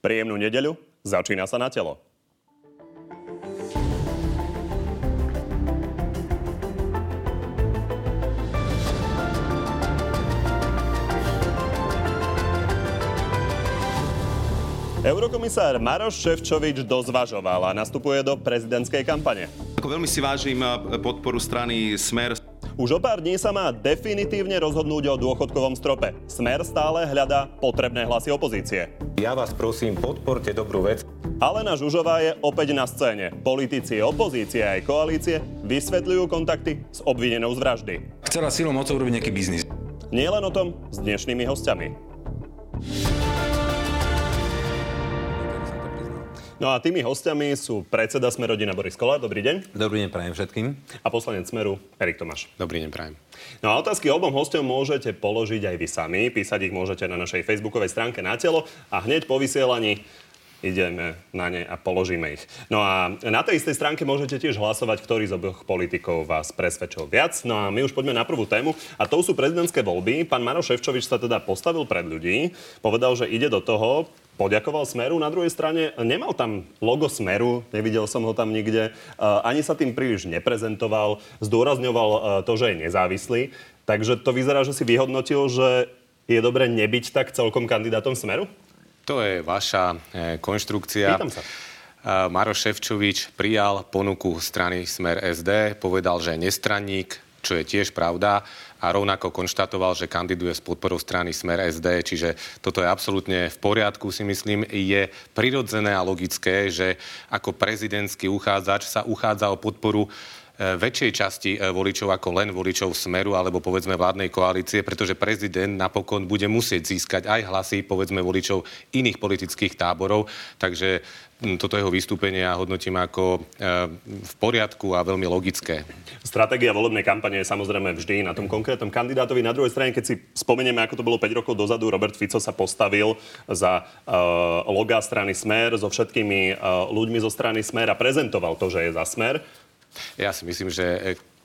Príjemnú nedeľu, začína sa na telo. Eurokomisár Maroš Ševčovič dozvažoval a nastupuje do prezidentskej kampane. Ako veľmi si vážim podporu strany Smer. Už o pár dní sa má definitívne rozhodnúť o dôchodkovom strope. Smer stále hľadá potrebné hlasy opozície. Ja vás prosím, podporte dobrú vec. Alena Žužová je opäť na scéne. Politici opozície aj koalície vysvetľujú kontakty s obvinenou z vraždy. Chcela silou mocou urobiť nejaký biznis. Nie len o tom s dnešnými hostiami. No a tými hostiami sú predseda Smerodina Boris Kolár. Dobrý deň. Dobrý deň, prajem všetkým. A poslanec Smeru Erik Tomáš. Dobrý deň, prajem. No a otázky obom hostom môžete položiť aj vy sami. Písať ich môžete na našej facebookovej stránke na telo a hneď po vysielaní ideme na ne a položíme ich. No a na tej istej stránke môžete tiež hlasovať, ktorý z oboch politikov vás presvedčil viac. No a my už poďme na prvú tému a to sú prezidentské voľby. Pán Maroš Ševčovič sa teda postavil pred ľudí, povedal, že ide do toho, poďakoval Smeru. Na druhej strane nemal tam logo Smeru, nevidel som ho tam nikde. Ani sa tým príliš neprezentoval, zdôrazňoval to, že je nezávislý. Takže to vyzerá, že si vyhodnotil, že je dobre nebyť tak celkom kandidátom Smeru? To je vaša e, konštrukcia. Pýtam sa. Maroš Ševčovič prijal ponuku strany Smer SD, povedal, že je nestranník, čo je tiež pravda a rovnako konštatoval, že kandiduje s podporou strany Smer SD, čiže toto je absolútne v poriadku, si myslím. Je prirodzené a logické, že ako prezidentský uchádzač sa uchádza o podporu väčšej časti e, voličov ako len voličov Smeru alebo povedzme vládnej koalície, pretože prezident napokon bude musieť získať aj hlasy povedzme voličov iných politických táborov. Takže toto jeho vystúpenie ja hodnotím ako e, v poriadku a veľmi logické. Stratégia volebnej kampane je samozrejme vždy na tom konkrétnom kandidátovi. Na druhej strane, keď si spomenieme, ako to bolo 5 rokov dozadu, Robert Fico sa postavil za uh, loga strany Smer so všetkými uh, ľuďmi zo strany Smer a prezentoval to, že je za Smer. Ja si myslím, že e,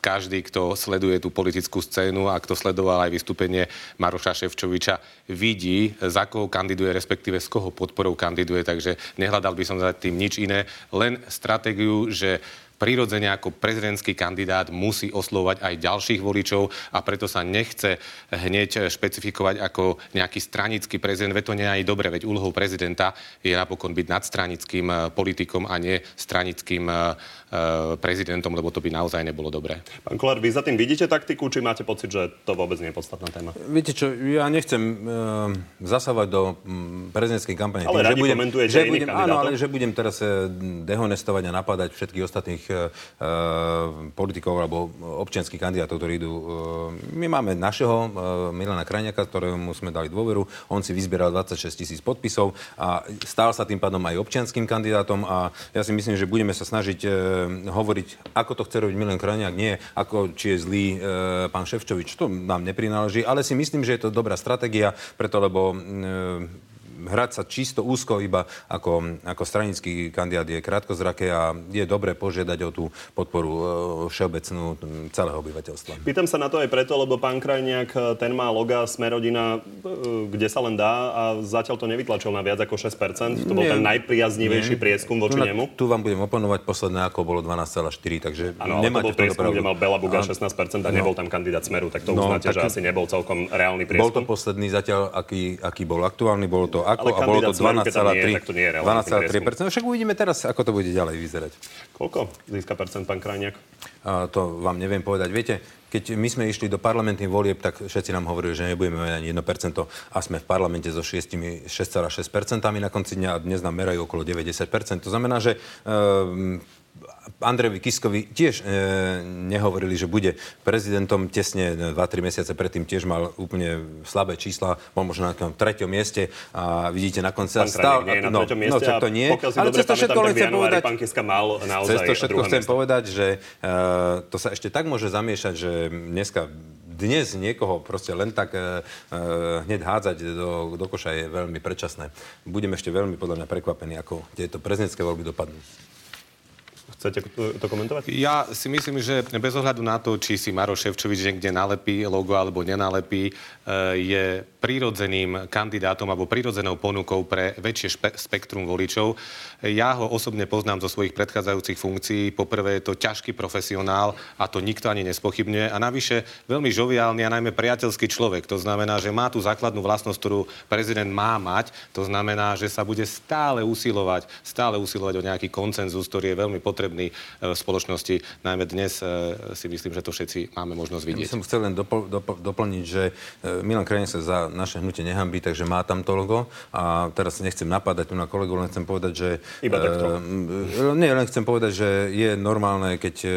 každý, kto sleduje tú politickú scénu a kto sledoval aj vystúpenie Maroša Ševčoviča, vidí, za koho kandiduje, respektíve z koho podporou kandiduje, takže nehľadal by som za tým nič iné, len stratégiu, že prirodzene ako prezidentský kandidát musí oslovať aj ďalších voličov a preto sa nechce hneď špecifikovať ako nejaký stranický prezident. Veď to nie je aj dobre, veď úlohou prezidenta je napokon byť nadstranickým eh, politikom a nie stranickým eh, eh, prezidentom, lebo to by naozaj nebolo dobré. Pán Kolár, vy za tým vidíte taktiku, či máte pocit, že to vôbec nie je podstatná téma? Viete čo, ja nechcem uh, zasávať do um, prezidentskej kampane. Ale tým, radi že budem, že budem, áno, ale že budem teraz dehonestovať a napadať všetkých ostatných uh, politikov alebo občianských kandidátov, ktorí idú. Uh, my máme našeho uh, Milana Krajňaka, ktorému sme dali dôveru. On si vyzbieral 26 tisíc podpisov a stál sa tým pádom aj občianským kandidátom a ja si myslím, že budeme sa snažiť uh, hovoriť, ako to chce robiť Milan Krajňák, nie ako či je zlý uh, pán Ševčovič. To nám neprináleží, ale si myslím, že je to dobrá stratégia, preto lebo uh, hrať sa čisto úzko iba ako, ako stranický kandidát je krátkozraké a je dobre požiadať o tú podporu e, všeobecnú celého obyvateľstva. Pýtam sa na to aj preto, lebo pán Krajniak, e, ten má loga Smerodina, e, kde sa len dá a zatiaľ to nevytlačil na viac ako 6%. To bol nie, ten najpriaznivejší nie. prieskum voči no, nemu. Tu vám budem oponovať, posledné ako bolo 12,4, takže ano, nemáte to bol prieskum, kde mal Bela Buga 16% a no. nebol tam kandidát Smeru, tak to no, uznáte, taký, že asi nebol celkom reálny prieskum. Bol to posledný zatiaľ, aký, aký bol aktuálny, bolo to ako a bolo to 12,3. 12,3%. Však uvidíme teraz, ako to bude ďalej vyzerať. Koľko získa percent pán Krajniak? A to vám neviem povedať. Viete, keď my sme išli do parlamentných volieb, tak všetci nám hovorili, že nebudeme mať ani 1% a sme v parlamente so 6,6% na konci dňa a dnes nám merajú okolo 90%. To znamená, že e, Andrejovi Kiskovi tiež e, nehovorili, že bude prezidentom. Tesne 2-3 mesiace predtým tiež mal úplne slabé čísla, bol možno na tom treťom mieste a vidíte na konci sa stal... Nie, na no, treťom mieste no, to nie. Ale dobre pamätám, tak v januári pán Kiska mal naozaj Cez to všetko chcem miesto. povedať, že e, to sa ešte tak môže zamiešať, že dneska dnes niekoho proste len tak e, e, hneď hádzať do, do koša je veľmi predčasné. Budem ešte veľmi podľa mňa prekvapení, ako tieto prezidentské voľby dopadnú Chcete to komentovať? Ja si myslím, že bez ohľadu na to, či si Maro Ševčovič niekde nalepí logo alebo nenalepí, eh, je prirodzeným kandidátom alebo prirodzenou ponukou pre väčšie špe- spektrum voličov. Ja ho osobne poznám zo svojich predchádzajúcich funkcií. Poprvé je to ťažký profesionál a to nikto ani nespochybňuje. A navyše veľmi žoviálny a najmä priateľský človek. To znamená, že má tú základnú vlastnosť, ktorú prezident má mať. To znamená, že sa bude stále usilovať, stále usilovať o nejaký koncenzus, ktorý je veľmi potrebný potrebný e, v spoločnosti. Najmä dnes e, si myslím, že to všetci máme možnosť vidieť. Ja som chcel len dopl- dopl- doplniť, že e, Milan Krajine sa za naše hnutie nehambí, takže má tam to logo. A teraz nechcem napadať tu na kolegu, len chcem povedať, že... Iba takto. Uh, nie, len chcem povedať, že je normálne, keď uh,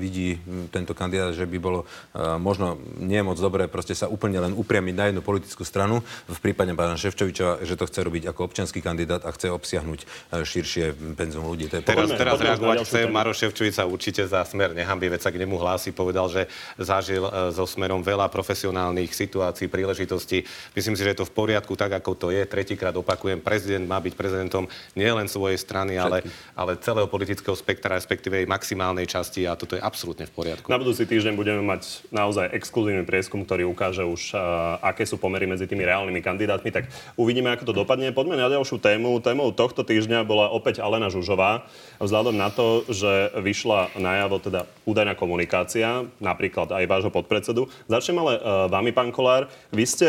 vidí tento kandidát, že by bolo uh, možno nie moc dobré proste sa úplne len upriamiť na jednu politickú stranu. V prípade pána Ševčoviča, že to chce robiť ako občanský kandidát a chce obsiahnuť širšie penzum ľudí. To je teraz, teraz reagovať chcem. Maro Ševčovič určite za smer nehambí, veď sa k nemu hlási. Povedal, že zažil e, so smerom veľa profesionálnych situácií, príležitostí. Myslím si, že je to v poriadku tak, ako to je. Tretíkrát opakujem, prezident má byť prezidentom nielen svojej strany, ale, ale celého politického spektra, respektíve jej maximálnej časti a toto je absolútne v poriadku. Na budúci týždeň budeme mať naozaj exkluzívny prieskum, ktorý ukáže už, uh, aké sú pomery medzi tými reálnymi kandidátmi. Tak uvidíme, ako to dopadne. Poďme na ďalšiu tému. Témou tohto týždňa bola opäť Alena Žužová. Vzhľadom na to, že vyšla najavo teda údajná komunikácia, napríklad aj vášho podpredsedu. Začnem ale uh, vami, pán Kolár. Vy ste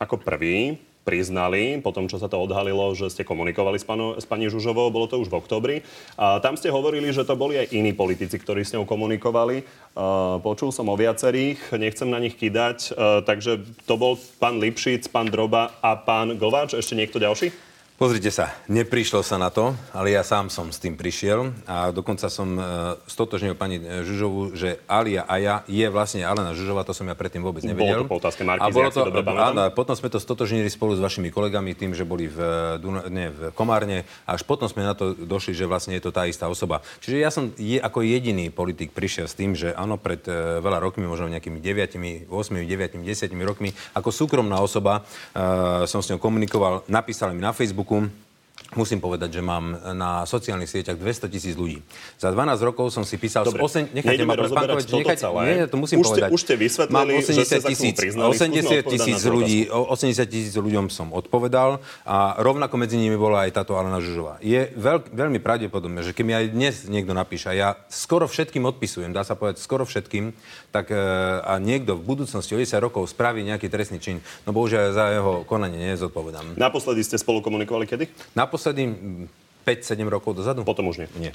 ako prvý priznali, po tom, čo sa to odhalilo, že ste komunikovali s, pano, s pani Žužovou, bolo to už v oktobri. A tam ste hovorili, že to boli aj iní politici, ktorí s ňou komunikovali. Uh, počul som o viacerých, nechcem na nich kýdať. Uh, takže to bol pán Lipšic, pán Droba a pán Gováč. Ešte niekto ďalší? Pozrite sa, neprišlo sa na to, ale ja sám som s tým prišiel a dokonca som e, stotožnil pani e, Žužovu, že Alia a ja je vlastne Alena Žužova, to som ja predtým vôbec nevedel. Bolo to po otázke Markizy, a bolo to, áno, potom sme to stotožnili spolu s vašimi kolegami tým, že boli v, e, nie, v Komárne, až potom sme na to došli, že vlastne je to tá istá osoba. Čiže ja som je, ako jediný politik prišiel s tým, že áno, pred e, veľa rokmi, možno nejakými 9, 8, 9, 10 rokmi, ako súkromná osoba e, som s ňou komunikoval, napísal mi na Facebooku, Facebooku Musím povedať, že mám na sociálnych sieťach 200 tisíc ľudí. Za 12 rokov som si písal... Dobre, osem, nechajte ma, pán Kovač, nechajte, nie, to musím už povedať. Ste, už ste vysvetlili, mám 80 že tisíc, priznali, 80 tisíc ľudí, 80 tisíc ľuďom som odpovedal a rovnako medzi nimi bola aj táto Alena Žužová. Je veľ, veľmi pravdepodobné, že keď mi aj dnes niekto napíše, a ja skoro všetkým odpisujem, dá sa povedať skoro všetkým, tak e, a niekto v budúcnosti o 10 rokov spraví nejaký trestný čin, no bohužiaľ za jeho konanie nezodpovedám. Naposledy ste spolu komunikovali kedy? Naposledy 5-7 rokov dozadu? Potom už nie. Nie.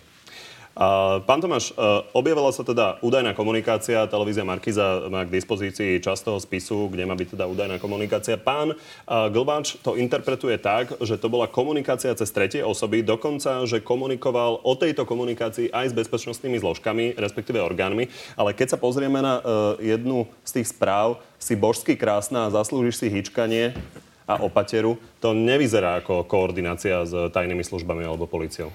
Uh, pán Tomáš, uh, objavila sa teda údajná komunikácia, televízia Markiza má k dispozícii časť toho spisu, kde má byť teda údajná komunikácia. Pán uh, Glbáč to interpretuje tak, že to bola komunikácia cez tretie osoby, dokonca, že komunikoval o tejto komunikácii aj s bezpečnostnými zložkami, respektíve orgánmi. Ale keď sa pozrieme na uh, jednu z tých správ, si božsky krásna zaslúžiš si hýčkanie, a opateru, to nevyzerá ako koordinácia s tajnými službami alebo policiou.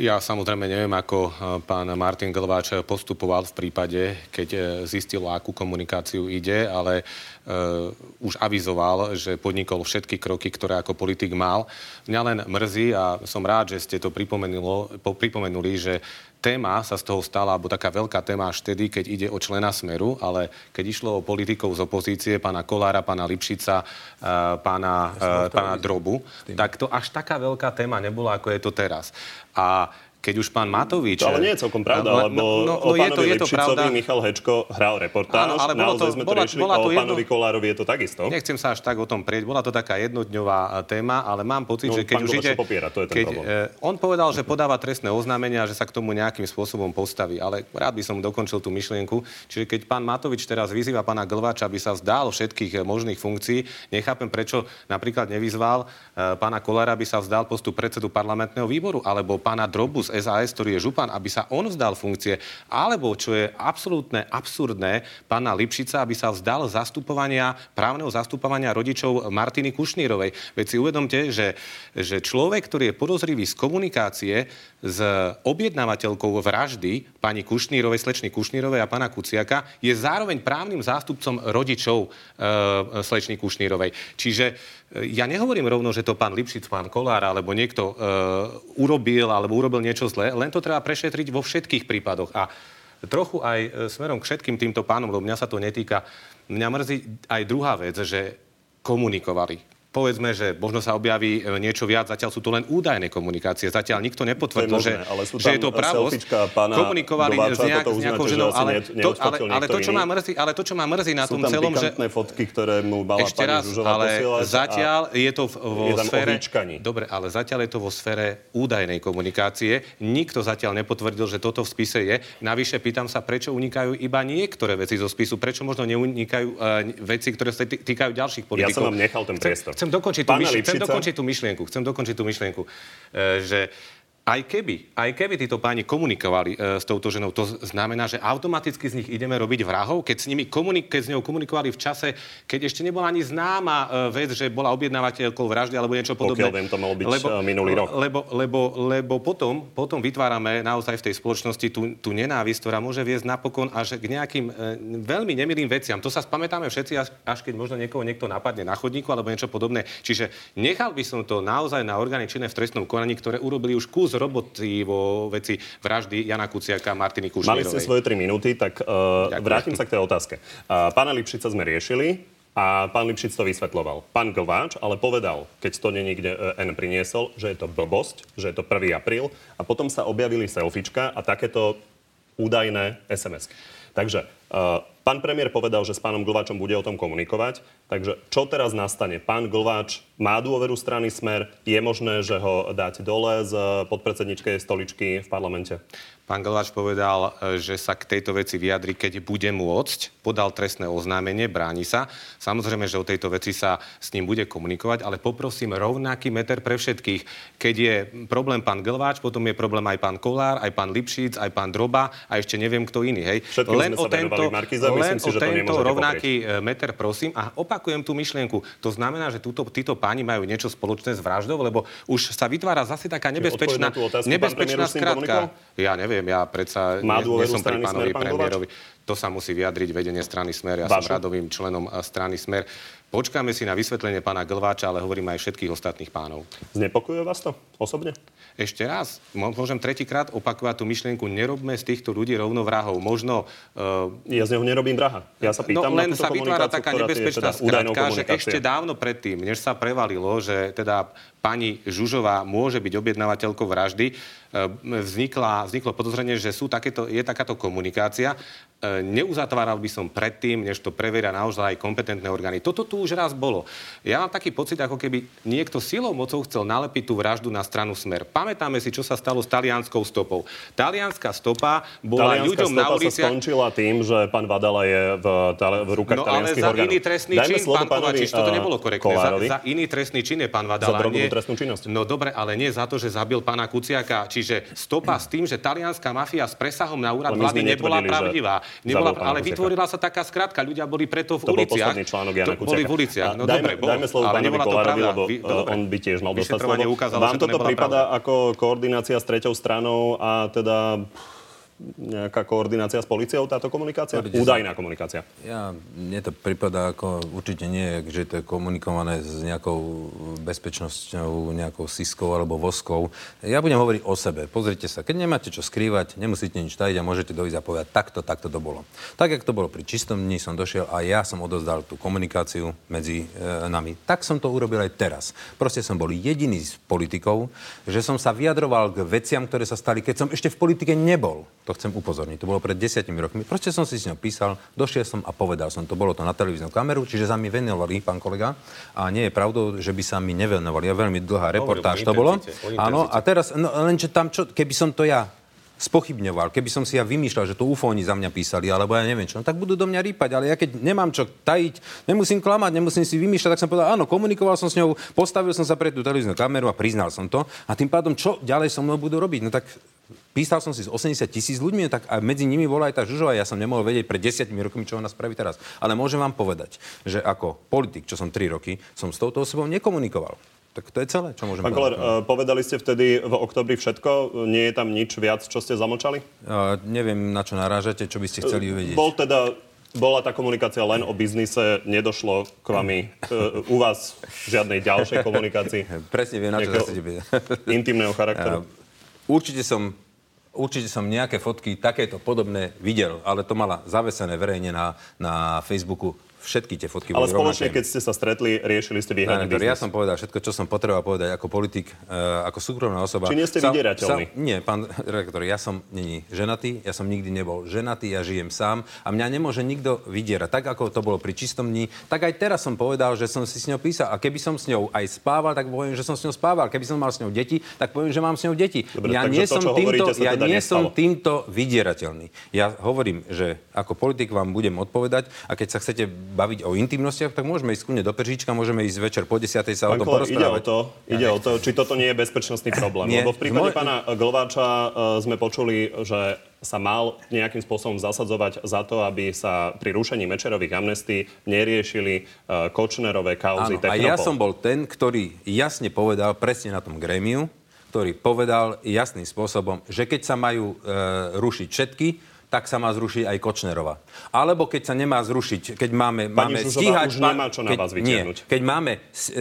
Ja samozrejme neviem, ako e, pán Martin Glváč postupoval v prípade, keď e, zistil, akú komunikáciu ide, ale uh, už avizoval, že podnikol všetky kroky, ktoré ako politik mal. Mňa len mrzí a som rád, že ste to pripomenuli, že téma sa z toho stala, alebo taká veľká téma až vtedy, keď ide o člena Smeru, ale keď išlo o politikov z opozície, pána Kolára, pána Lipšica, uh, pána, uh, pána Drobu, tak to až taká veľká téma nebola, ako je to teraz. A keď už pán Matovič... To ale nie je celkom pravda, no, lebo no, no, o pánovi je to, je to pravda. Michal Hečko hral reportáž, ale bolo to, sme bola, to riešili, bola to o pánovi jedno... Kolárovi je to takisto. Nechcem sa až tak o tom prieť, bola to taká jednodňová e, téma, ale mám pocit, no, že keď už ide... Popiera, to je ten keď, eh, on povedal, že podáva trestné oznámenia, že sa k tomu nejakým spôsobom postaví, ale rád by som dokončil tú myšlienku. Čiže keď pán Matovič teraz vyzýva pána Glvača, aby sa vzdal všetkých e, možných funkcií, nechápem, prečo napríklad nevyzval eh, pána Kolára, aby sa vzdal postu predsedu parlamentného výboru, alebo pána Drobu z SAS, ktorý je župan, aby sa on vzdal funkcie, alebo, čo je absolútne absurdné, pána Lipšica, aby sa vzdal zastupovania, právneho zastupovania rodičov Martiny Kušnírovej. Veď si uvedomte, že, že človek, ktorý je podozrivý z komunikácie s objednávateľkou vraždy pani Kušnírovej, slečny Kušnírovej a pána Kuciaka, je zároveň právnym zástupcom rodičov e, slečny Kušnírovej. Čiže ja nehovorím rovno, že to pán Lipšic, pán Kolár alebo niekto e, urobil alebo urobil niečo zlé, len to treba prešetriť vo všetkých prípadoch. A trochu aj e, smerom k všetkým týmto pánom, lebo mňa sa to netýka, mňa mrzí aj druhá vec, že komunikovali povedzme, že možno sa objaví e, niečo viac, zatiaľ sú to len údajné komunikácie. Zatiaľ nikto nepotvrdil, že, ale sú že je to pravosť. Komunikovali s, nejak, s nejakou ženou, ale, to, ale, ale, to, čo má mrzí, ale to, čo má mrzí na sú tom celom, že... fotky, ktoré mu mala Ešte raz, ale zatiaľ je to vo je sfére... Dobre, ale zatiaľ je to vo sfére údajnej komunikácie. Nikto zatiaľ nepotvrdil, že toto v spise je. Navyše pýtam sa, prečo unikajú iba niektoré veci zo spisu, prečo možno neunikajú uh, veci, ktoré sa týkajú ďalších politikov. Ja som vám nechal ten priestor chcem dokončiť, tú, myšl- chcem dokončiť tú myšlienku. Chcem dokončiť tú myšlienku, e, že aj keby, aj keby títo páni komunikovali e, s touto ženou, to znamená, že automaticky z nich ideme robiť vrahov, keď s, nimi komunik- keď s ňou komunikovali v čase, keď ešte nebola ani známa e, vec, že bola objednávateľkou vraždy alebo niečo podobné. Pokiaľ viem, to malo byť lebo, e, minulý rok. Lebo, lebo, lebo potom, potom vytvárame naozaj v tej spoločnosti tú, tú nenávisť, ktorá môže viesť napokon až k nejakým e, veľmi nemilým veciam. To sa spamätáme všetci, až, až keď možno niekoho niekto napadne na chodníku alebo niečo podobné. Čiže nechal by som to naozaj na orgány činné v trestnom konaní, ktoré urobili už kus kus roboty vo veci vraždy Jana Kuciaka a Martiny Kušnírovej. Mali ste svoje 3 minúty, tak uh, vrátim sa k tej otázke. Uh, pána Lipšica sme riešili, a pán Lipšic to vysvetloval. Pán Glváč ale povedal, keď to niekde e, N priniesol, že je to blbosť, že je to 1. apríl a potom sa objavili selfiečka a takéto údajné SMS. Takže Pán premiér povedal, že s pánom Glváčom bude o tom komunikovať. Takže čo teraz nastane? Pán Glváč má dôveru strany Smer. Je možné, že ho dáte dole z podpredsedničkej stoličky v parlamente? Pán Glváč povedal, že sa k tejto veci vyjadri, keď bude môcť. Podal trestné oznámenie, bráni sa. Samozrejme, že o tejto veci sa s ním bude komunikovať, ale poprosím rovnaký meter pre všetkých. Keď je problém pán Glváč, potom je problém aj pán Kolár, aj pán Lipšic, aj pán Droba a ešte neviem kto iný. Hej. Len o tento, len si, o tento rovnaký poprieť. E, meter, prosím. A opakujem tú myšlienku. To znamená, že túto, títo páni majú niečo spoločné s vraždou, lebo už sa vytvára zase taká nebezpečná, otázku, nebezpečná skratka. Ja neviem, ja predsa Má nie, nie som pri pánovi premiérovi. To sa musí vyjadriť vedenie strany Smer. Ja Vašu? som radovým členom e, strany Smer. Počkáme si na vysvetlenie pána Glváča, ale hovorím aj všetkých ostatných pánov. Znepokojuje vás to osobne? Ešte raz, môžem tretíkrát opakovať tú myšlienku, nerobme z týchto ľudí rovno vrahov. Možno... Uh, ja z neho nerobím vraha. Ja sa pýtam no, len na sa vytvára taká nebezpečná teda skratka, že ešte dávno predtým, než sa prevalilo, že teda pani Žužová môže byť objednávateľkou vraždy, e, vznikla, vzniklo podozrenie, že sú takéto, je takáto komunikácia. E, neuzatváral by som predtým, než to preveria naozaj aj kompetentné orgány. Toto tu už raz bolo. Ja mám taký pocit, ako keby niekto silou mocou chcel nalepiť tú vraždu na stranu Smer. Pamätáme si, čo sa stalo s talianskou stopou. Talianská stopa bola Talianská ľuďom na uliciach... sa skončila tým, že pán Vadala je v, v rukách no, ale za orgánov. iný trestný Dajme čin, pán Kovačič, toto e, nebolo korektné. Za, za, iný trestný čin je pán Vadala. Za nie, trestnú činnosť. No dobre, ale nie za to, že zabil pána Kuciaka. Čiže stopa s tým, že talianská mafia s presahom na úrad vlády nebola pravdivá. Nebola, ale vytvorila sa taká skratka. Ľudia boli preto v to uliciach. Bol článok Jana to boli v uliciach. No dajme, dobre, bol, dajme slovo pánovi Kolárovi, lebo Vy, on by tiež mal dostať slovo. Ukázalo, Vám toto prípada ako koordinácia s treťou stranou a teda nejaká koordinácia s policiou, táto komunikácia? Určite Údajná komunikácia. Ja, mne to prípada ako určite nie, že to je komunikované s nejakou bezpečnosťou, nejakou siskou alebo voskou. Ja budem hovoriť o sebe. Pozrite sa, keď nemáte čo skrývať, nemusíte nič tajiť a môžete dojsť a povedať, takto, takto to bolo. Tak, jak to bolo pri čistom dni, som došiel a ja som odozdal tú komunikáciu medzi e, nami. Tak som to urobil aj teraz. Proste som bol jediný z politikov, že som sa vyjadroval k veciam, ktoré sa stali, keď som ešte v politike nebol. To to chcem upozorniť. To bolo pred desiatimi rokmi. Proste som si s ňou písal, došiel som a povedal som to. Bolo to na televíznu kameru, čiže sa mi venovali, pán kolega. A nie je pravdou, že by sa mi nevenovali. Ja veľmi dlhá reportáž to bolo. Áno, a teraz, no, len čo tam, čo, keby som to ja spochybňoval, keby som si ja vymýšľal, že to ufóni za mňa písali, alebo ja neviem čo, no tak budú do mňa rýpať, ale ja keď nemám čo tajiť, nemusím klamať, nemusím si vymýšľať, tak som povedal, áno, komunikoval som s ňou, postavil som sa pred tú televíznu kameru a priznal som to. A tým pádom, čo ďalej so mnou budú robiť? No tak Písal som si s 80 tisíc ľuďmi, tak a medzi nimi bola aj tá Žužová. Ja som nemohol vedieť pred 10 rokmi, čo ona spraví teraz. Ale môžem vám povedať, že ako politik, čo som 3 roky, som s touto osobou nekomunikoval. Tak to je celé, čo môžem Pán Koller, povedali ste vtedy v oktobri všetko? Nie je tam nič viac, čo ste zamlčali? Uh, neviem, na čo narážate, čo by ste chceli uvedieť. Bol teda bola tá komunikácia len o biznise, nedošlo k vami uh, u vás žiadnej ďalšej komunikácii? Presne viem, na čo sa intimného charakteru? určite som Určite som nejaké fotky takéto podobné videl, ale to mala zavesené verejne na, na Facebooku všetky tie fotky Ale boli spoločne, rovnaké. keď ste sa stretli, riešili ste výhradný Rektor, ja biznis. som povedal všetko, čo som potreboval povedať ako politik, e, ako súkromná osoba. Či nie ste sa- nie, pán rektor, ja som není ženatý, ja som nikdy nebol ženatý, ja žijem sám a mňa nemôže nikto vydierať. Tak, ako to bolo pri čistom dni, tak aj teraz som povedal, že som si s ňou písal. A keby som s ňou aj spával, tak poviem, že som s ňou spával. Keby som mal s ňou deti, tak poviem, že mám s ňou deti. Dobre, ja nie to, som týmto, hovoríte, ja teda nie nestalo. som týmto vydierateľný. Ja hovorím, že ako politik vám budem odpovedať a keď sa chcete baviť o intimnostiach, tak môžeme ísť kľudne do Peržíčka, môžeme ísť večer po 10. sa o Pán tom Kolár, ide o porozprávať. to, ide o to, či toto nie je bezpečnostný problém. Nie. Lebo v prípade Môj- pána Glváča e, sme počuli, že sa mal nejakým spôsobom zasadzovať za to, aby sa pri rušení Mečerových amnestí neriešili e, Kočnerové kauzy Áno, a ja som bol ten, ktorý jasne povedal, presne na tom grémiu, ktorý povedal jasným spôsobom, že keď sa majú e, rušiť všetky, tak sa má zrušiť aj Kočnerova. Alebo keď sa nemá zrušiť, keď máme, Pani máme Žužová stíhať... už nemá čo na keď, vás nie, keď máme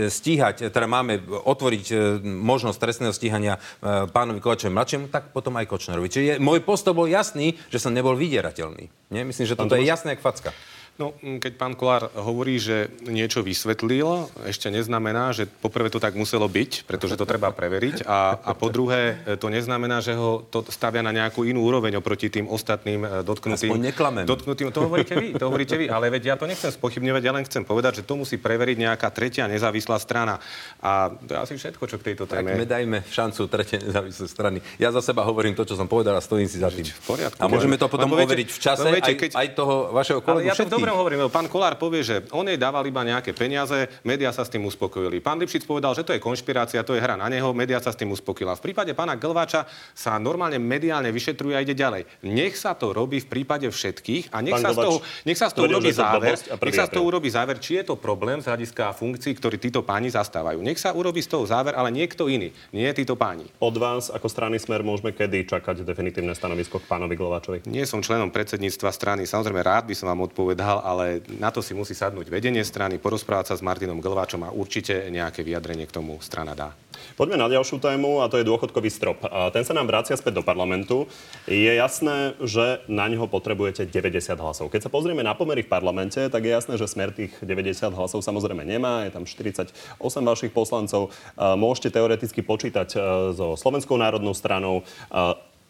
stíhať, teda máme otvoriť e, možnosť trestného stíhania e, pánovi Kovačovi mladšiemu, tak potom aj Kočnerovi. Čiže je, môj postoj bol jasný, že som nebol vydierateľný. Nie? Myslím, že toto je jasné jak facka. No, mm, keď pán Kolár hovorí, že niečo vysvetlil, ešte neznamená, že poprvé to tak muselo byť, pretože to treba preveriť a, a po druhé to neznamená, že ho to stavia na nejakú inú úroveň oproti tým ostatným e, dotknutým. Aspoň neklamem. Dotknutým, to hovoríte vy, to hovoríte vy, ale veď ja to nechcem spochybňovať, ja len chcem povedať, že to musí preveriť nejaká tretia nezávislá strana. A to je asi všetko, čo k tejto Tak téme. my dajme šancu tretej nezávislej strany. Ja za seba hovorím to, čo som povedal a stojím si za tým. V poriadku. A môžeme to potom viete- overiť v čase viete, aj, keď- aj toho vašeho Ale kolegu ja to všetkých. Dobre hovorím, lebo pán Kolár povie, že on jej dával iba nejaké peniaze, médiá sa s tým uspokojili. Pán Lipšic povedal, že to je konšpirácia, to je hra na neho, médiá sa s tým uspokojila. V prípade pána Glváča sa normálne mediálne vyšetruje a ide ďalej. Nech sa to robí v prípade všetkých a nech Pán sa, z toho, nech sa z toho urobí záver, nech sa z toho urobí záver, či je to problém z hľadiska funkcií, ktorý títo páni zastávajú. Nech sa urobí z toho záver, ale niekto iný, nie títo páni. Od vás ako strany Smer môžeme kedy čakať definitívne stanovisko k pánovi Glováčovi? Nie som členom predsedníctva strany, samozrejme rád by som vám odpovedal, ale na to si musí sadnúť vedenie strany, porozprávať sa s Martinom Glváčom a určite nejaké vyjadrenie k tomu strana dá. Poďme na ďalšiu tému a to je dôchodkový strop. Ten sa nám vracia späť do parlamentu. Je jasné, že na ňo potrebujete 90 hlasov. Keď sa pozrieme na pomery v parlamente, tak je jasné, že smer tých 90 hlasov samozrejme nemá. Je tam 48 vašich poslancov. Môžete teoreticky počítať e, so Slovenskou národnou stranou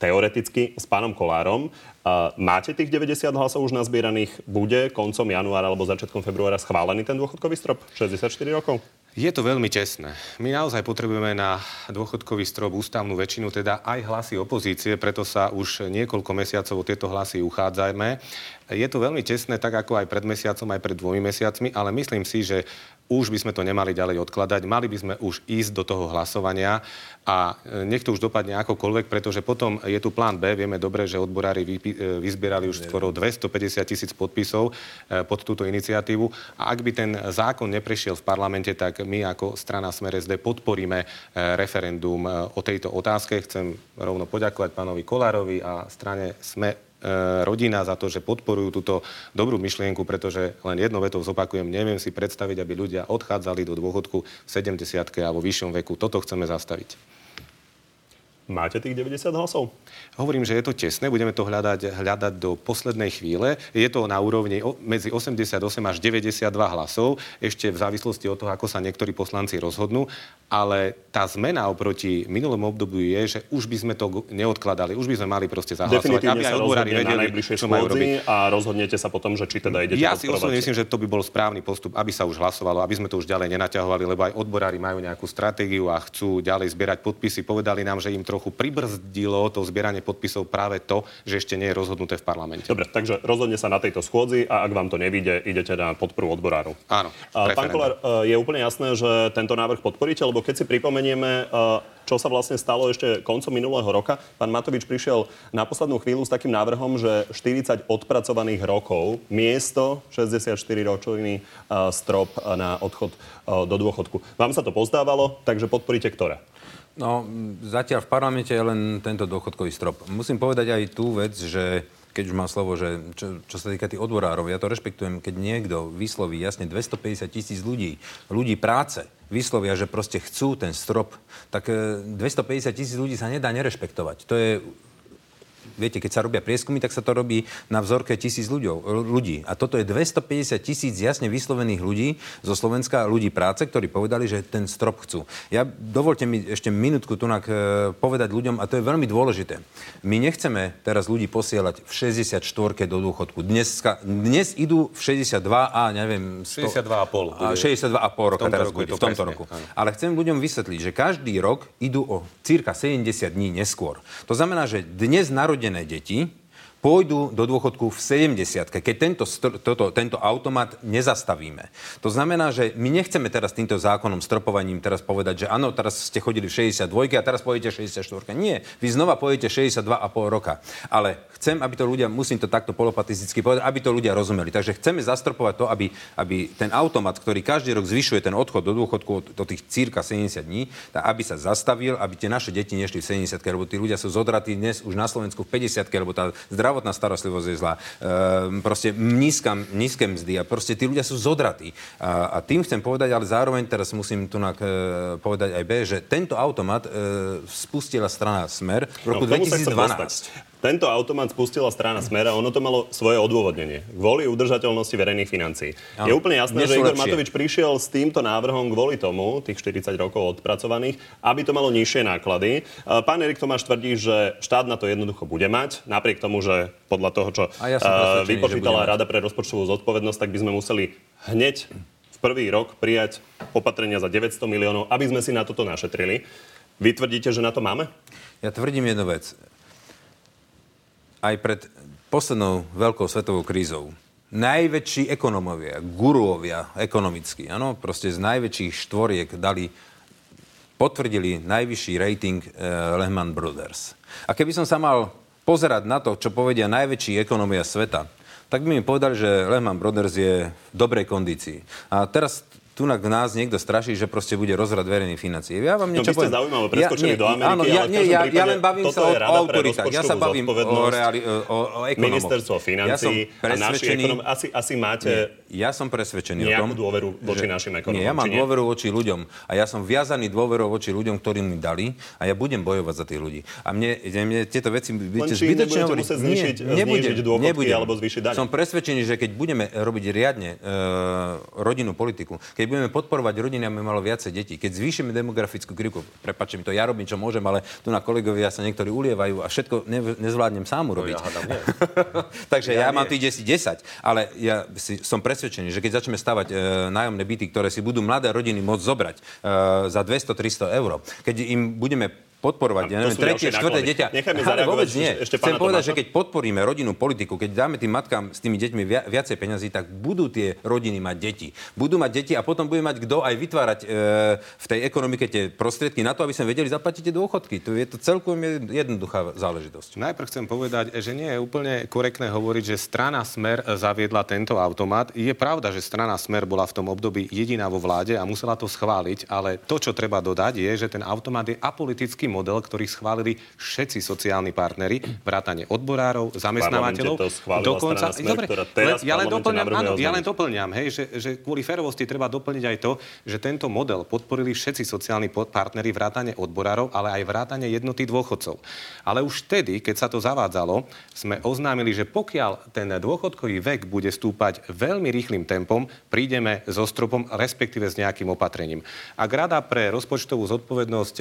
teoreticky s pánom Kolárom. A Máte tých 90 hlasov už nazbieraných? Bude koncom januára alebo začiatkom februára schválený ten dôchodkový strop? 64 rokov? Je to veľmi tesné. My naozaj potrebujeme na dôchodkový strop ústavnú väčšinu, teda aj hlasy opozície, preto sa už niekoľko mesiacov o tieto hlasy uchádzajme. Je to veľmi tesné, tak ako aj pred mesiacom, aj pred dvomi mesiacmi, ale myslím si, že už by sme to nemali ďalej odkladať, mali by sme už ísť do toho hlasovania a e, nech to už dopadne akokoľvek, pretože potom je tu plán B. Vieme dobre, že odborári vypi- e, vyzbierali už skoro 250 tisíc podpisov e, pod túto iniciatívu a ak by ten zákon neprešiel v parlamente, tak my ako strana Smer SD podporíme referendum o tejto otázke. Chcem rovno poďakovať pánovi Kolárovi a strane Sme rodina za to, že podporujú túto dobrú myšlienku, pretože len jedno vetou zopakujem, neviem si predstaviť, aby ľudia odchádzali do dôchodku v 70 a vo vyššom veku. Toto chceme zastaviť. Máte tých 90 hlasov? Hovorím, že je to tesné, budeme to hľadať, hľadať do poslednej chvíle. Je to na úrovni medzi 88 až 92 hlasov, ešte v závislosti od toho, ako sa niektorí poslanci rozhodnú, ale tá zmena oproti minulom obdobiu je, že už by sme to neodkladali, už by sme mali proste zahlasovať, aby aj odborári vedeli, čo majú robiť. a rozhodnete sa potom, že či teda idete Ja si osobne myslím, že to by bol správny postup, aby sa už hlasovalo, aby sme to už ďalej nenaťahovali, lebo aj odborári majú nejakú stratégiu a chcú ďalej zbierať podpisy. Povedali nám, že im trochu pribrzdilo to zbieranie podpisov práve to, že ešte nie je rozhodnuté v parlamente. Dobre, takže rozhodne sa na tejto schôdzi a ak vám to nevíde, idete na podporu odborárov. Áno, A, Pán. Kolár, e, je úplne jasné, že tento návrh podporíte, lebo keď si pripomenieme, e, čo sa vlastne stalo ešte koncom minulého roka, pán Matovič prišiel na poslednú chvíľu s takým návrhom, že 40 odpracovaných rokov miesto 64 ročný e, strop na odchod do dôchodku. Vám sa to pozdávalo, takže podporíte ktoré? No, zatiaľ v parlamente je len tento dôchodkový strop. Musím povedať aj tú vec, že keď už mám slovo, že čo, čo sa týka tých odborárov, ja to rešpektujem, keď niekto vysloví jasne 250 tisíc ľudí, ľudí práce, vyslovia, že proste chcú ten strop, tak e, 250 tisíc ľudí sa nedá nerešpektovať. To je viete, keď sa robia prieskumy, tak sa to robí na vzorke tisíc ľudí. A toto je 250 tisíc jasne vyslovených ľudí zo Slovenska, ľudí práce, ktorí povedali, že ten strop chcú. Ja dovolte mi ešte minútku tu e, povedať ľuďom, a to je veľmi dôležité. My nechceme teraz ľudí posielať v 64 do dôchodku. Dnes, dnes idú v 62 a neviem... 62,5. 62,5 roka teraz bude, v tomto roku. Ale chcem ľuďom vysvetliť, že každý rok idú o cirka 70 dní neskôr. To znamená, že dnes narodené narodené deti pôjdu do dôchodku v 70 keď tento, toto, tento automat nezastavíme. To znamená, že my nechceme teraz týmto zákonom, stropovaním teraz povedať, že áno, teraz ste chodili v 62 a teraz pôjdete 64. Nie, vy znova pôjdete 62,5 roka. Ale chcem, aby to ľudia, musím to takto polopatisticky povedať, aby to ľudia rozumeli. Takže chceme zastropovať to, aby, aby ten automat, ktorý každý rok zvyšuje ten odchod do dôchodku do tých cirka 70 dní, tak aby sa zastavil, aby tie naše deti nešli v 70 lebo tí ľudia sú zodratí dnes už na Slovensku v 50 lebo tá zdravotná starostlivosť je zlá. E, proste nízka, nízke mzdy a proste tí ľudia sú zodratí. A, a tým chcem povedať, ale zároveň teraz musím tu e, povedať aj B, že tento automat e, spustila strana Smer v roku no, 2012. Tento automat spustila strana Smera, ono to malo svoje odôvodnenie. Kvôli udržateľnosti verejných financií. Ja, je úplne jasné, že Igor lepšie. Matovič prišiel s týmto návrhom kvôli tomu, tých 40 rokov odpracovaných, aby to malo nižšie náklady. Pán Erik Tomáš tvrdí, že štát na to jednoducho bude mať, napriek tomu, že podľa toho, čo ja vypočítala Rada pre rozpočtovú zodpovednosť, tak by sme museli hneď v prvý rok prijať opatrenia za 900 miliónov, aby sme si na toto našetrili. Vy tvrdíte, že na to máme? Ja tvrdím jednu vec aj pred poslednou veľkou svetovou krízou najväčší ekonomovia, guruovia ekonomickí, áno, proste z najväčších štvoriek dali, potvrdili najvyšší rating eh, Lehman Brothers. A keby som sa mal pozerať na to, čo povedia najväčší ekonomia sveta, tak by mi povedali, že Lehman Brothers je v dobrej kondícii. A teraz tu na nás niekto straší, že proste bude rozrad verejných financií. Ja vám niečo no, ste zaujímavé preskočili ja, nie, do Ameriky, áno, ja, nie, ja, ja len bavím sa o, o autoritách. Ja sa bavím o, reali, o, o ekonomoch. Ministerstvo financií ja a naši ekonom... Asi, asi máte nie, ja som presvedčený o tom, dôveru voči že, našim ekonomom. Nie, ja mám dôveru voči ľuďom. A ja som viazaný dôverou voči ľuďom, ktorí mi dali a ja budem bojovať za tých ľudí. A mne, mne tieto veci budete zbytočne hovoriť. Znižiť, nie, nebudem, dôchodky nebudem. alebo zvýšiť daň. Som presvedčený, že keď budeme robiť riadne uh, rodinnú politiku, keď budeme podporovať rodiny, aby malo viacej detí. Keď zvýšime demografickú krivku, prepačte mi to, ja robím, čo môžem, ale tu na kolegovia sa niektorí ulievajú a všetko ne, nezvládnem sám urobiť. No, ja hádam, Takže ja, ja mám tých 10, 10, ale ja si, som presvedčený, že keď začneme stavať e, nájomné byty, ktoré si budú mladé rodiny môcť zobrať e, za 200-300 eur, keď im budeme podporovať, ja neviem, tretie, štvrté dieťa. Ale vôbec nie. Ešte Chcem povedať, že keď podporíme rodinnú politiku, keď dáme tým matkám s tými deťmi viacej peňazí, tak budú tie rodiny mať deti. Budú mať deti a potom bude mať kto aj vytvárať e, v tej ekonomike tie prostriedky na to, aby sme vedeli zaplatiť tie dôchodky. To je to celkom jednoduchá záležitosť. Najprv chcem povedať, že nie je úplne korektné hovoriť, že strana Smer zaviedla tento automat. Je pravda, že strana Smer bola v tom období jediná vo vláde a musela to schváliť, ale to, čo treba dodať, je, že ten automat je apolitický model, ktorý schválili všetci sociálni partnery, vrátane odborárov, zamestnávateľov. Dokonca, smer, dobre, teraz ja, len doplňam, áno, ja len doplňam, hej, že, že kvôli ferovosti treba doplniť aj to, že tento model podporili všetci sociálni partnery, vrátane odborárov, ale aj vrátane jednoty dôchodcov. Ale už vtedy, keď sa to zavádzalo, sme oznámili, že pokiaľ ten dôchodkový vek bude stúpať veľmi rýchlým tempom, prídeme so stropom, respektíve s nejakým opatrením. Ak Rada pre rozpočtovú zodpovednosť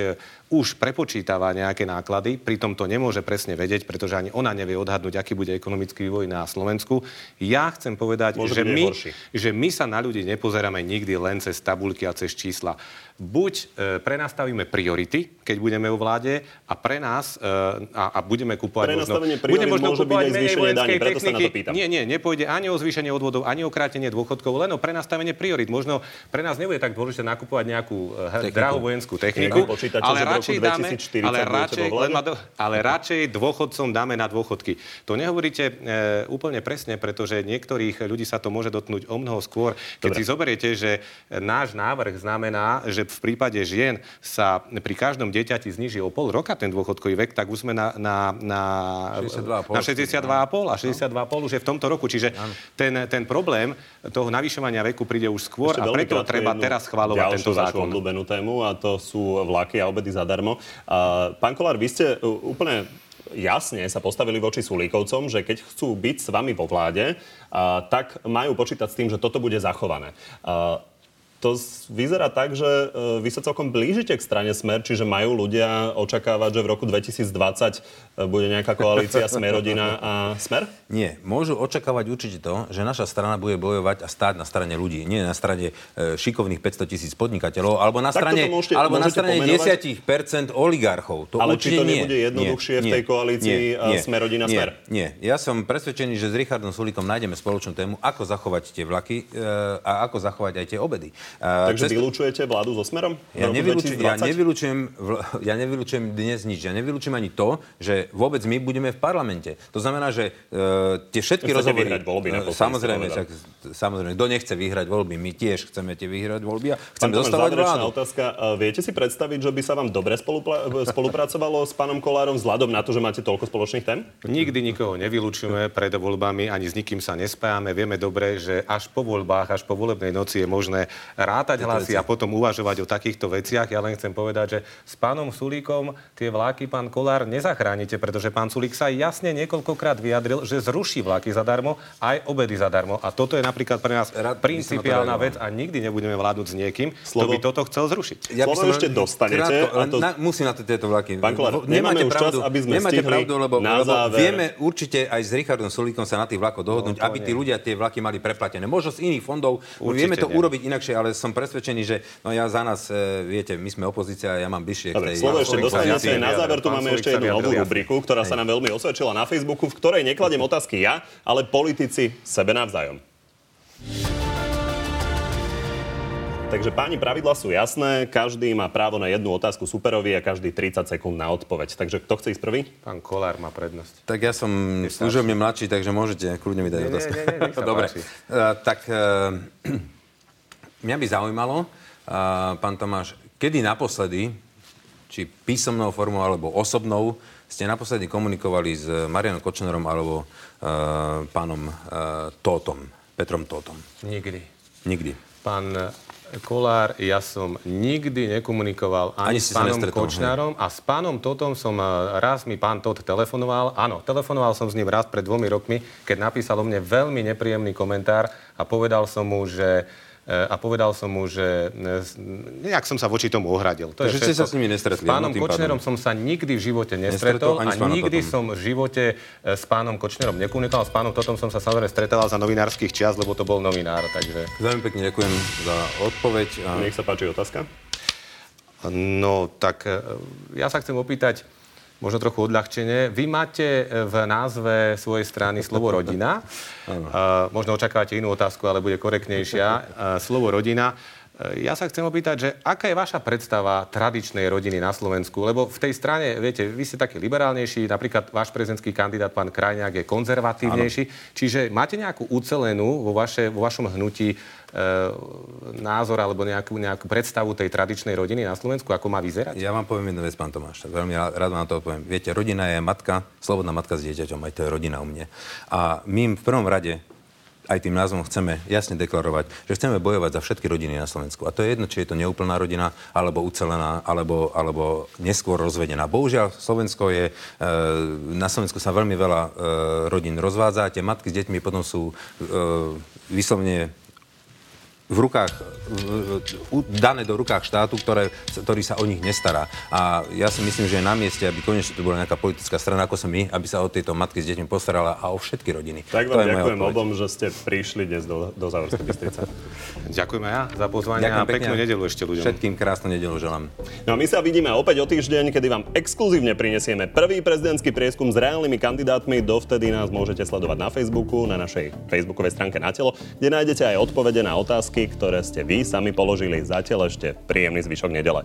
už prepočítava nejaké náklady, pritom to nemôže presne vedieť, pretože ani ona nevie odhadnúť, aký bude ekonomický vývoj na Slovensku. Ja chcem povedať, že my, že my sa na ľudí nepozeráme nikdy len cez tabulky a cez čísla buď e, prenastavíme priority, keď budeme u vláde, a pre nás e, a, a budeme kúpovať možno... Budeme možno kúpovať menej vojenskej daní, techniky. Nie, nie, nepôjde ani o zvýšenie odvodov, ani o krátenie dôchodkov, len o prenastavenie priorit. Možno pre nás nebude tak dôležité nakupovať nejakú e, drahú vojenskú techniku, ale radšej dáme, 2040 ale radšej, len ale radšej dôchodcom dáme na dôchodky. To nehovoríte e, úplne presne, pretože niektorých ľudí sa to môže dotknúť o mnoho skôr. Keď Dobre. si zoberiete, že náš návrh znamená, že v prípade žien sa pri každom dieťati zniží o pol roka ten dôchodkový vek, tak už sme na, na, na, 62,5. na 62,5 a 62,5 už je v tomto roku. Čiže ten, ten problém toho navyšovania veku príde už skôr Ešte a preto treba teraz schváľovať ďalšiu tento zákon. obľúbenú tému a to sú vlaky a obedy zadarmo. Pán Kolár, vy ste uh, úplne jasne sa postavili voči Sulíkovcom, že keď chcú byť s vami vo vláde, tak majú počítať s tým, že toto bude zachované. To vyzerá tak, že e, vy sa celkom blížite k strane Smer, čiže majú ľudia očakávať, že v roku 2020 e, bude nejaká koalícia Smerodina a Smer? Nie, môžu očakávať určite to, že naša strana bude bojovať a stáť na strane ľudí. Nie na strane e, šikovných 500 tisíc podnikateľov, alebo na Tak strane, môžete- alebo na strane pomenovať? 10% oligarchov. To Ale či to nie. nebude jednoduchšie Nie, v nie, tej koalícii, nie, e, Smer-rodina nie, Smer? Nie, ja som presvedčený, že s Richardom Sulíkom nájdeme spoločnú tému, ako zachovať tie vlaky a ako zachovať aj tie obedy. E, Takže cez- vylúčujete vládu so Smerom? ja, nevylučujem, ja, 2020? nevylučujem, vl- ja nevylučujem dnes nič. Ja nevylučujem ani to, že vôbec my budeme v parlamente. To znamená, že uh, tie všetky Chcete rozhovory... vyhrať voľby, Eh, naposledy samozrejme, ste však, samozrejme, kto nechce vyhrať voľby, my tiež chceme tie vyhrať voľby a Pán chceme dostávať záverečná vládu. otázka. E, Viete si predstaviť, že by sa vám dobre spolupracovalo s pánom Kolárom vzhľadom na to, že máte toľko spoločných tém? Nikdy nikoho nevylučujeme pred voľbami, ani s nikým sa nespájame. Vieme dobre, že až po voľbách, až po volebnej noci je možné rátať hlasy a potom uvažovať o takýchto veciach. Ja len chcem povedať, že s pánom Sulíkom tie vláky, pán Kolár, nezachránite, pretože pán Sulík sa jasne niekoľkokrát vyjadril, že zruší vláky zadarmo, aj obedy zadarmo. A toto je napríklad pre nás Rád principiálna vec a nikdy nebudeme vládnuť s niekým, kto Slovo- by toto chcel zrušiť. Slovo som ešte dostanete, Krátko, a len to- na, musím na to tieto vlaky. Pán Kolár, nemáme už čas, aby sme nemáte pravdu, lebo, na lebo záver- vieme určite aj s Richardom Sulíkom sa na tých vlakoch dohodnúť, No, aby tí nie. ľudia tie vlaky mali preplatené. Možno z iných fondov, Určite vieme to nie. urobiť inakšie, ale som presvedčený, že no ja za nás, e, viete, my sme opozícia a ja mám bližšie Dobre, k tej... slovo ešte dostanete. Na záver tu máme ešte jednu novú rubriku, ktorá sa nám veľmi osvedčila na Facebooku, v ktorej nekladiem otázky ja, ale politici sebe navzájom. Takže páni, pravidla sú jasné. Každý má právo na jednu otázku superovi a každý 30 sekúnd na odpoveď. Takže kto chce ísť prvý? Pán Kolár má prednosť. Tak ja som služobne mladší, takže môžete kľudne mi dať nie, otázku. nie, nie, Dobre. páči. Uh, tak uh, mňa by zaujímalo, uh, pán Tomáš, kedy naposledy, či písomnou formou alebo osobnou, ste naposledy komunikovali s Marianom Kočnerom alebo uh, pánom uh, Tótom, Petrom Tótom? Nikdy. Nikdy. Pán Kolár, ja som nikdy nekomunikoval ani, Ani s pánom Kočnárom a s pánom Totom som eh, raz mi pán Tot telefonoval. Áno, telefonoval som s ním raz pred dvomi rokmi, keď napísal o mne veľmi nepríjemný komentár a povedal som mu, že a povedal som mu, že eh, nejak som sa voči tomu ohradil. To Takže ste sa s nimi nestretli, S pánom áno, tým Kočnerom pádom. som sa nikdy v živote Nestretol, nestretol, ani a nikdy Totom. som v živote eh, s pánom Kočnerom nekomunikoval. S pánom Totom som sa samozrejme stretával za novinárskych čias, lebo to bol novinár, takže... Veľmi pekne ďakujem za odpoveď. A Nech sa páči otázka. No, tak e, ja sa chcem opýtať, možno trochu odľahčenie. Vy máte e, v názve svojej strany slovo rodina. Uh, možno očakávate inú otázku, ale bude korektnejšia. Uh, slovo rodina. Ja sa chcem opýtať, že aká je vaša predstava tradičnej rodiny na Slovensku? Lebo v tej strane, viete, vy ste taký liberálnejší, napríklad váš prezidentský kandidát, pán Krajňák, je konzervatívnejší. Čiže máte nejakú ucelenú vo, vaše, vo vašom hnutí e, názor alebo nejakú, nejakú predstavu tej tradičnej rodiny na Slovensku, ako má vyzerať? Ja vám poviem jednu vec, pán Tomáš. Veľmi rád vám to odpoviem. Viete, rodina je matka, slobodná matka s dieťaťom, aj to je rodina u mne. A my v prvom rade aj tým názvom chceme jasne deklarovať, že chceme bojovať za všetky rodiny na Slovensku. A to je jedno, či je to neúplná rodina, alebo ucelená, alebo, alebo neskôr rozvedená. Bohužiaľ, Slovensko je, e, na Slovensku sa veľmi veľa e, rodín rozvádza, tie matky s deťmi potom sú e, vyslovne v rukách, dané do rukách štátu, ktoré, ktorý sa o nich nestará. A ja si myslím, že je na mieste, aby konečne tu bola nejaká politická strana, ako som my, aby sa o tieto matky s deťmi postarala a o všetky rodiny. Tak To vám moja ďakujem odpoveď. obom, že ste prišli dnes do, do Závorskej Bystrice. Ďakujem aj ja za pozvanie a peknú nedelu ešte ľuďom. Všetkým krásnu nedelu želám. No a my sa vidíme opäť o týždeň, kedy vám exkluzívne prinesieme prvý prezidentský prieskum s reálnymi kandidátmi. Dovtedy nás môžete sledovať na Facebooku, na našej facebookovej stránke na telo, kde nájdete aj odpovede na otázky, ktoré ste vy sami položili. Zatiaľ ešte príjemný zvyšok nedele.